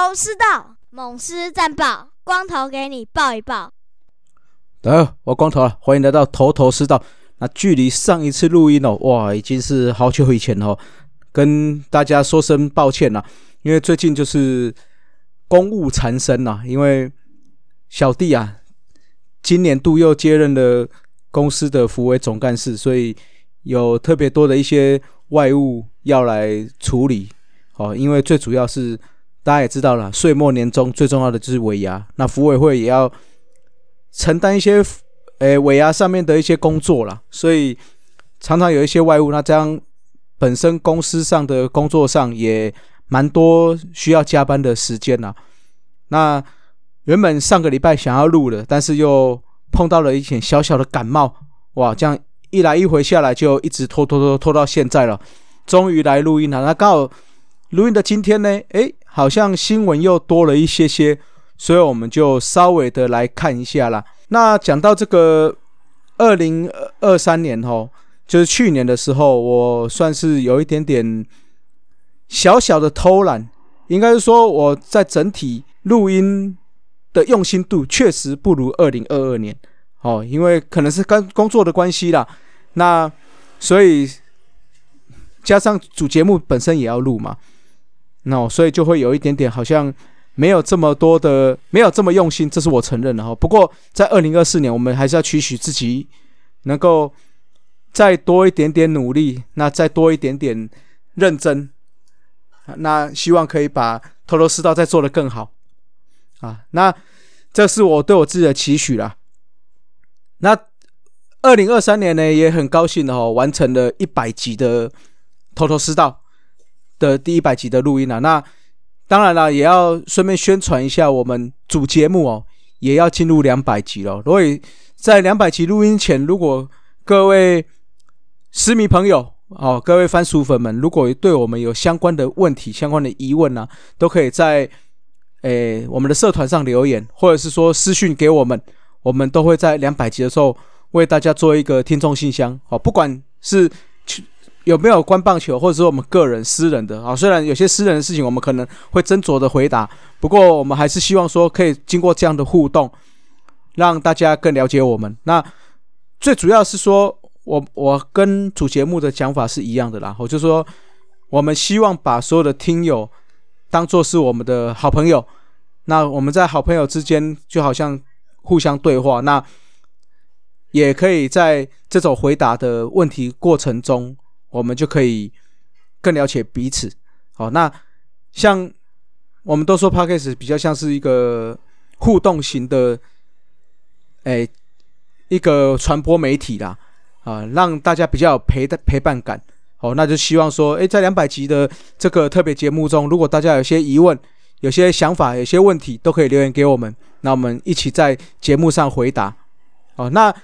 头头是道，猛狮战报，光头给你报一报。大家好，我光头啊，欢迎来到头头是道。那距离上一次录音哦，哇，已经是好久以前哦，跟大家说声抱歉啦，因为最近就是公务缠身呐，因为小弟啊，今年度又接任了公司的福委总干事，所以有特别多的一些外务要来处理。哦，因为最主要是大家也知道了，岁末年终最重要的就是尾牙，那服委会也要承担一些诶尾牙上面的一些工作啦，所以常常有一些外务，那这样本身公司上的工作上也蛮多需要加班的时间啦。那原本上个礼拜想要录的，但是又碰到了一点小小的感冒，哇，这样一来一回下来就一直拖拖拖拖到现在了，终于来录音了，那刚好。录音的今天呢，诶，好像新闻又多了一些些，所以我们就稍微的来看一下啦。那讲到这个二零二三年吼，就是去年的时候，我算是有一点点小小的偷懒，应该是说我在整体录音的用心度确实不如二零二二年哦，因为可能是跟工作的关系啦。那所以加上主节目本身也要录嘛。那所以就会有一点点好像没有这么多的，没有这么用心，这是我承认的哈。不过在二零二四年，我们还是要期许自己能够再多一点点努力，那再多一点点认真，那希望可以把头头是道再做得更好啊。那这是我对我自己的期许啦。那二零二三年呢，也很高兴的哈，完成了一百集的头头是道。的第一百集的录音了，那当然了，也要顺便宣传一下我们主节目哦，也要进入两百集了。所以在两百集录音前，如果各位私迷朋友哦，各位番薯粉们，如果对我们有相关的问题、相关的疑问呢，都可以在诶我们的社团上留言，或者是说私讯给我们，我们都会在两百集的时候为大家做一个听众信箱哦，不管是。有没有关棒球，或者说我们个人私人的啊？虽然有些私人的事情，我们可能会斟酌的回答，不过我们还是希望说可以经过这样的互动，让大家更了解我们。那最主要是说，我我跟主节目的讲法是一样的啦。我就说，我们希望把所有的听友当做是我们的好朋友。那我们在好朋友之间，就好像互相对话，那也可以在这种回答的问题过程中。我们就可以更了解彼此。好，那像我们都说 Podcast 比较像是一个互动型的，哎，一个传播媒体啦，啊，让大家比较有陪的陪伴感。好，那就希望说，哎，在两百集的这个特别节目中，如果大家有些疑问、有些想法、有些问题，都可以留言给我们，那我们一起在节目上回答。哦，那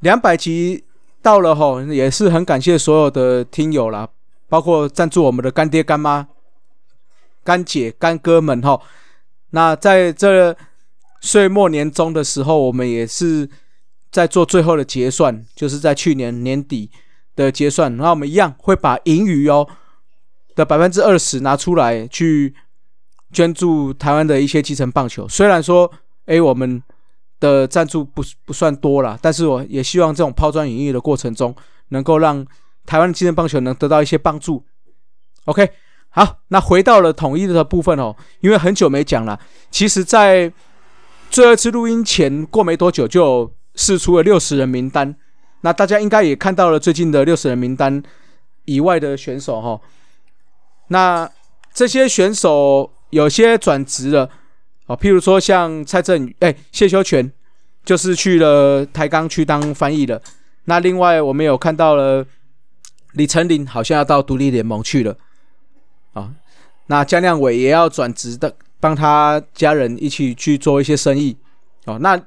两百集。到了吼，也是很感谢所有的听友啦，包括赞助我们的干爹干妈、干姐干哥们哈。那在这岁末年终的时候，我们也是在做最后的结算，就是在去年年底的结算。那我们一样会把盈余哦的百分之二十拿出来去捐助台湾的一些基层棒球。虽然说，哎，我们。的赞助不不算多了，但是我也希望这种抛砖引玉的过程中，能够让台湾的精神棒球能得到一些帮助。OK，好，那回到了统一的部分哦，因为很久没讲了。其实，在最后一次录音前过没多久，就试出了六十人名单。那大家应该也看到了最近的六十人名单以外的选手哈。那这些选手有些转职了。哦，譬如说像蔡振宇，哎，谢修全，就是去了台钢去当翻译了。那另外我们有看到了李成林，好像要到独立联盟去了。啊，那江亮伟也要转职的，帮他家人一起去做一些生意。哦，那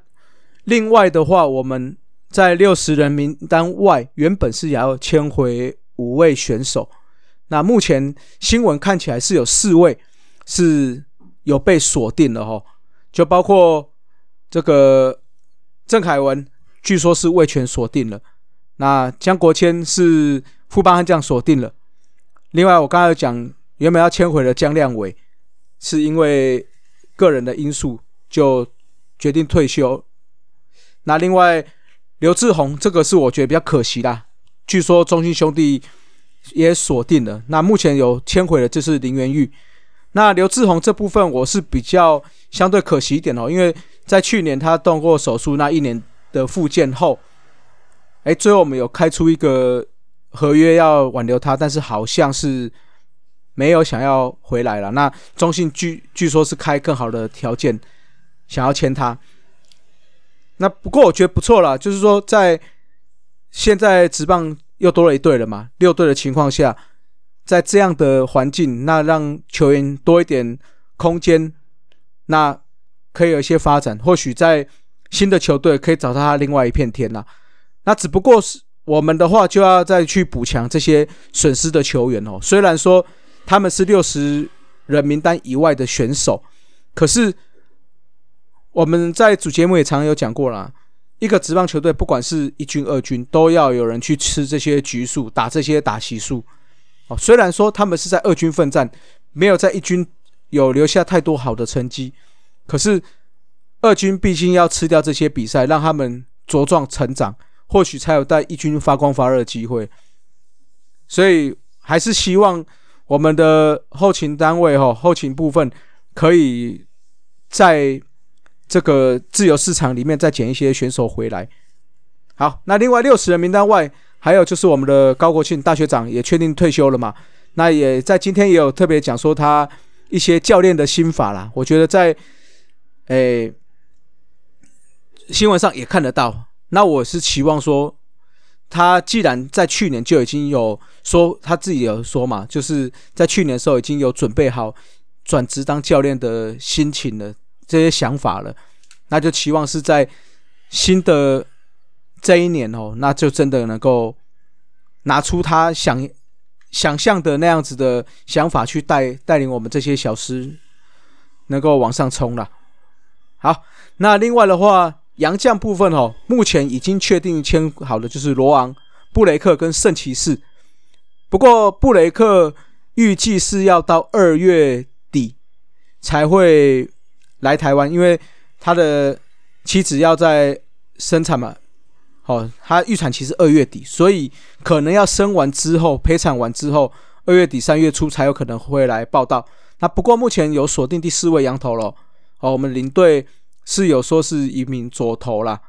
另外的话，我们在六十人名单外，原本是要签回五位选手。那目前新闻看起来是有四位是。有被锁定了哈，就包括这个郑凯文，据说是魏权锁定了。那江国谦是副帮悍将锁定了。另外，我刚才讲原本要签回的江亮伟，是因为个人的因素就决定退休。那另外刘志宏这个是我觉得比较可惜啦，据说中信兄弟也锁定了，那目前有签回的就是林元玉。那刘志宏这部分我是比较相对可惜一点哦，因为在去年他动过手术那一年的复健后，哎，最后我们有开出一个合约要挽留他，但是好像是没有想要回来了。那中信据据说是开更好的条件想要签他。那不过我觉得不错啦，就是说在现在职棒又多了一队了嘛，六队的情况下。在这样的环境，那让球员多一点空间，那可以有一些发展。或许在新的球队可以找到他另外一片天啦。那只不过是我们的话，就要再去补强这些损失的球员哦。虽然说他们是六十人名单以外的选手，可是我们在主节目也常有讲过了，一个职棒球队，不管是一军、二军，都要有人去吃这些局数，打这些打席数。哦，虽然说他们是在二军奋战，没有在一军有留下太多好的成绩，可是二军毕竟要吃掉这些比赛，让他们茁壮成长，或许才有在一军发光发热的机会。所以还是希望我们的后勤单位哈，后勤部分可以在这个自由市场里面再捡一些选手回来。好，那另外六十人名单外。还有就是我们的高国庆大学长也确定退休了嘛？那也在今天也有特别讲说他一些教练的心法啦。我觉得在诶新闻上也看得到。那我是期望说，他既然在去年就已经有说他自己有说嘛，就是在去年的时候已经有准备好转职当教练的心情了，这些想法了，那就期望是在新的。这一年哦，那就真的能够拿出他想想象的那样子的想法去带带领我们这些小师能够往上冲了。好，那另外的话，洋将部分哦，目前已经确定签好的就是罗昂、布雷克跟圣骑士。不过布雷克预计是要到二月底才会来台湾，因为他的妻子要在生产嘛。哦，他预产期是二月底，所以可能要生完之后，陪产完之后，二月底三月初才有可能会来报道。那不过目前有锁定第四位羊头了。哦我们领队是有说是一名左投啦，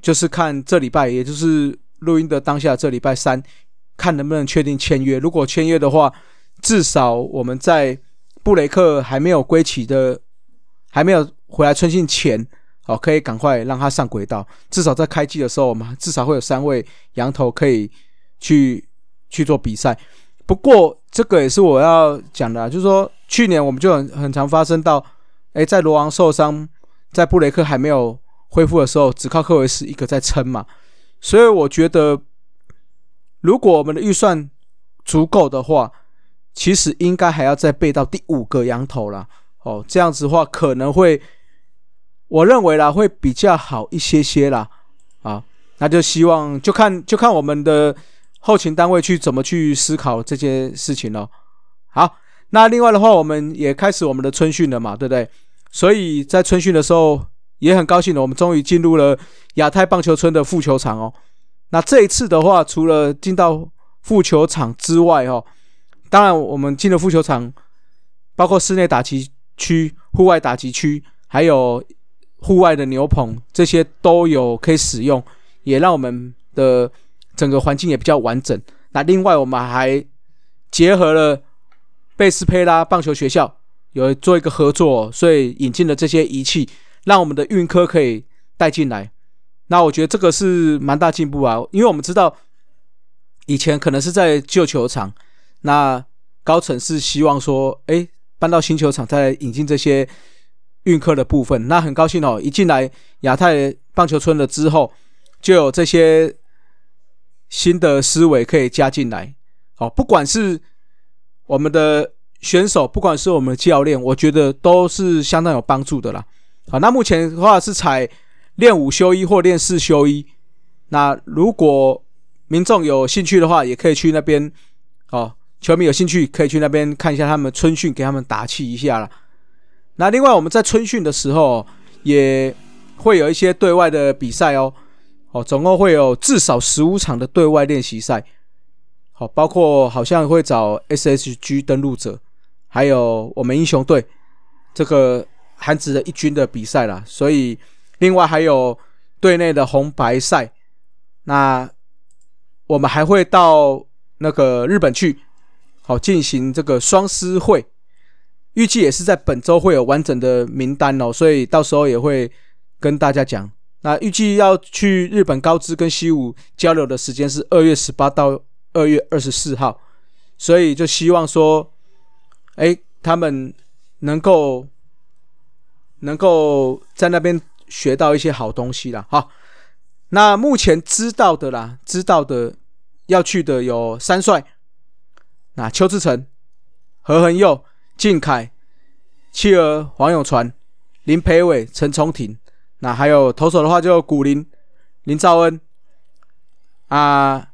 就是看这礼拜，也就是录音的当下，这礼拜三看能不能确定签约。如果签约的话，至少我们在布雷克还没有归期的，还没有回来春训前。哦，可以赶快让他上轨道，至少在开季的时候，我们至少会有三位羊头可以去去做比赛。不过这个也是我要讲的，就是说去年我们就很很常发生到，哎，在罗昂受伤，在布雷克还没有恢复的时候，只靠科维斯一个在撑嘛。所以我觉得，如果我们的预算足够的话，其实应该还要再备到第五个羊头了。哦，这样子的话可能会。我认为啦，会比较好一些些啦，啊，那就希望就看就看我们的后勤单位去怎么去思考这件事情咯。好，那另外的话，我们也开始我们的春训了嘛，对不对？所以在春训的时候也很高兴的，我们终于进入了亚太棒球村的副球场哦。那这一次的话，除了进到副球场之外哦，当然我们进了副球场，包括室内打击区、户外打击区，还有。户外的牛棚这些都有可以使用，也让我们的整个环境也比较完整。那另外我们还结合了贝斯佩拉棒球学校，有做一个合作，所以引进了这些仪器，让我们的运科可以带进来。那我觉得这个是蛮大进步啊，因为我们知道以前可能是在旧球场，那高层是希望说，哎，搬到新球场再引进这些。运科的部分，那很高兴哦！一进来亚太棒球村了之后，就有这些新的思维可以加进来。哦，不管是我们的选手，不管是我们的教练，我觉得都是相当有帮助的啦。好，那目前的话是采练五休一或练四休一。那如果民众有兴趣的话，也可以去那边哦。球迷有兴趣可以去那边看一下他们春训，给他们打气一下了。那另外我们在春训的时候也会有一些对外的比赛哦，哦，总共会有至少十五场的对外练习赛，好，包括好像会找 SSG 登陆者，还有我们英雄队这个韩职的一军的比赛啦，所以另外还有队内的红白赛，那我们还会到那个日本去，好进行这个双师会。预计也是在本周会有完整的名单哦，所以到时候也会跟大家讲。那预计要去日本高知跟西武交流的时间是二月十八到二月二十四号，所以就希望说，哎，他们能够能够在那边学到一些好东西啦。哈，那目前知道的啦，知道的要去的有三帅，那邱志成、何恒佑。靖凯、妻儿黄永传、林培伟、陈崇廷，那还有投手的话就古林、林兆恩、啊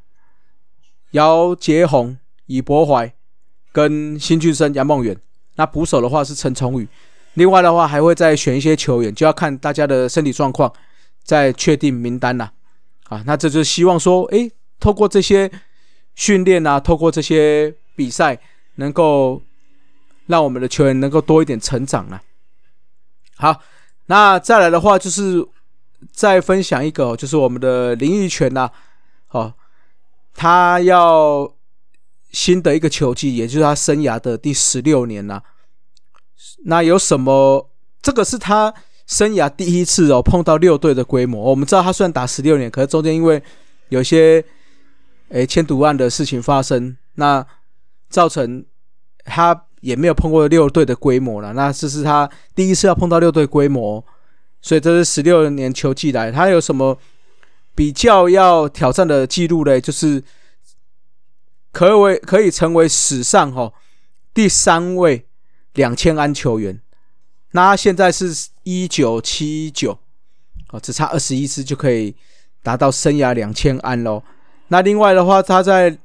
姚杰宏、以博怀跟新俊生、杨梦远。那捕手的话是陈崇宇。另外的话还会再选一些球员，就要看大家的身体状况，再确定名单啦。啊，那这就希望说，诶，透过这些训练啊，透过这些比赛，能够。让我们的球员能够多一点成长啊！好，那再来的话就是再分享一个，就是我们的林奕泉呐，哦，他要新的一个球季，也就是他生涯的第十六年了。那有什么？这个是他生涯第一次哦碰到六队的规模。我们知道他虽然打十六年，可是中间因为有些诶千赌案的事情发生，那造成他。也没有碰过六队的规模了，那这是他第一次要碰到六队规模，所以这是十六年球季来，他有什么比较要挑战的记录呢？就是可为可以成为史上哈第三位两千安球员，那他现在是一九七九，哦，只差二十一次就可以达到生涯两千安喽。那另外的话，他在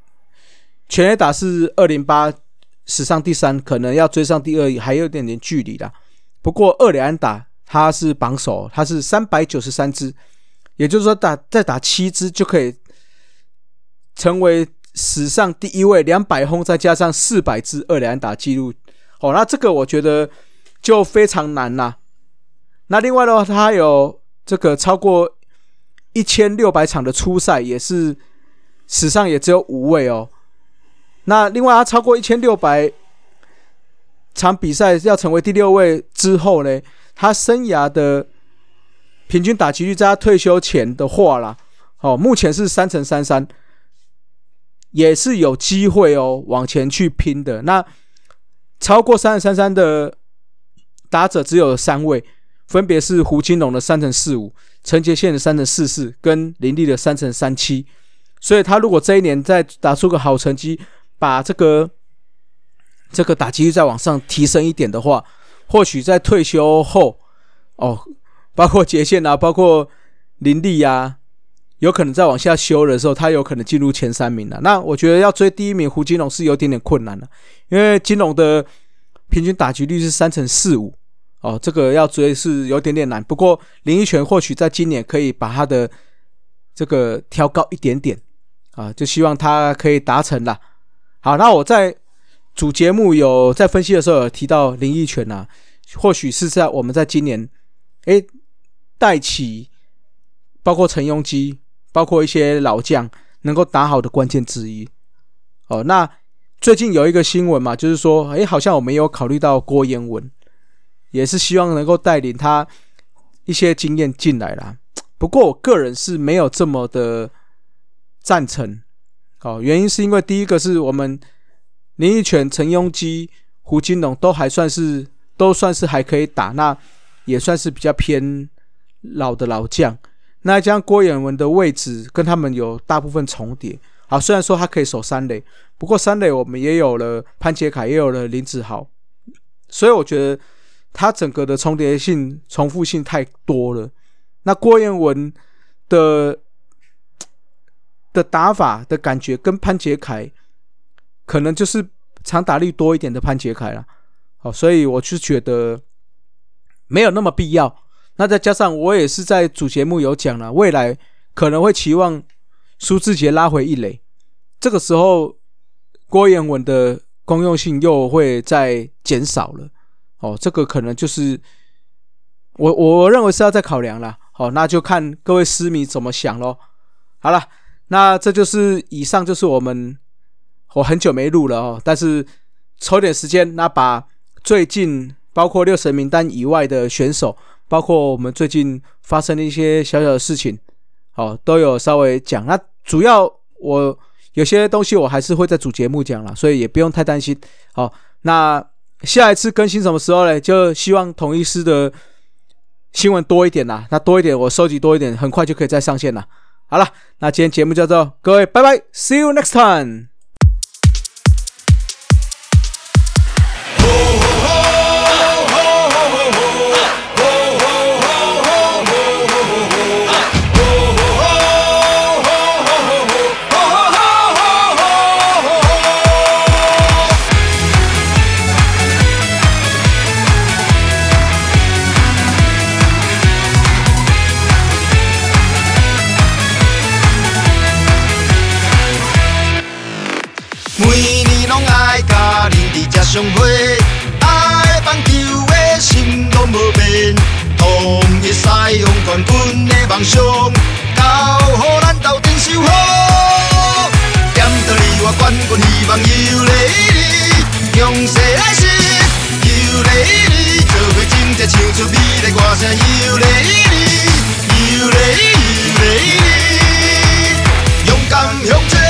全垒打是二零八。史上第三，可能要追上第二，还有点点距离的。不过二连安打他是榜首，他是三百九十三支，也就是说打再打七支就可以成为史上第一位两百轰再加上四百支二连打记录。哦，那这个我觉得就非常难啦。那另外的话，他有这个超过一千六百场的初赛，也是史上也只有五位哦。那另外，他超过一千六百场比赛要成为第六位之后呢，他生涯的平均打击率在他退休前的话啦，哦，目前是三乘三三，也是有机会哦往前去拼的。那超过三乘三三的打者只有三位，分别是胡金龙的三乘四五、陈杰宪的三乘四四跟林立的三乘三七。所以，他如果这一年再打出个好成绩，把这个这个打击率再往上提升一点的话，或许在退休后哦，包括杰宪啊，包括林立呀，有可能再往下修的时候，他有可能进入前三名了。那我觉得要追第一名胡金龙是有点点困难了，因为金龙的平均打击率是三成四五哦，这个要追是有点点难。不过林一泉或许在今年可以把他的这个调高一点点啊，就希望他可以达成了。好，那我在主节目有在分析的时候有提到林奕泉呐，或许是在我们在今年，哎，带起包括陈庸基，包括一些老将能够打好的关键之一。哦，那最近有一个新闻嘛，就是说，哎，好像我们有考虑到郭彦文，也是希望能够带领他一些经验进来啦。不过我个人是没有这么的赞成。哦，原因是因为第一个是我们林奕泉、陈庸基、胡金龙都还算是都算是还可以打，那也算是比较偏老的老将。那将郭彦文的位置跟他们有大部分重叠。好，虽然说他可以守三垒，不过三垒我们也有了潘杰凯，也有了林子豪，所以我觉得他整个的重叠性、重复性太多了。那郭彦文的。的打法的感觉跟潘杰凯可能就是长打力多一点的潘杰凯了，好，所以我是觉得没有那么必要。那再加上我也是在主节目有讲了，未来可能会期望苏志杰拉回一垒，这个时候郭彦文的公用性又会再减少了。哦，这个可能就是我我认为是要再考量了。好，那就看各位私迷怎么想咯。好了，那这就是以上就是我们我很久没录了哦，但是抽点时间，那把最近包括六神名单以外的选手。包括我们最近发生的一些小小的事情，好，都有稍微讲。那主要我有些东西我还是会在主节目讲了，所以也不用太担心。好，那下一次更新什么时候呢？就希望同一师的新闻多一点啦，那多一点我收集多一点，很快就可以再上线了。好了，那今天节目就到这，各位拜拜，See you next time。相会，爱棒球的心拢无变，统一西洋冠军的梦想，交予咱斗阵守护。点到你我冠军希望有你你，强势来势有你你，做伙真正唱出美丽歌声有你你，有你有你，勇敢向前。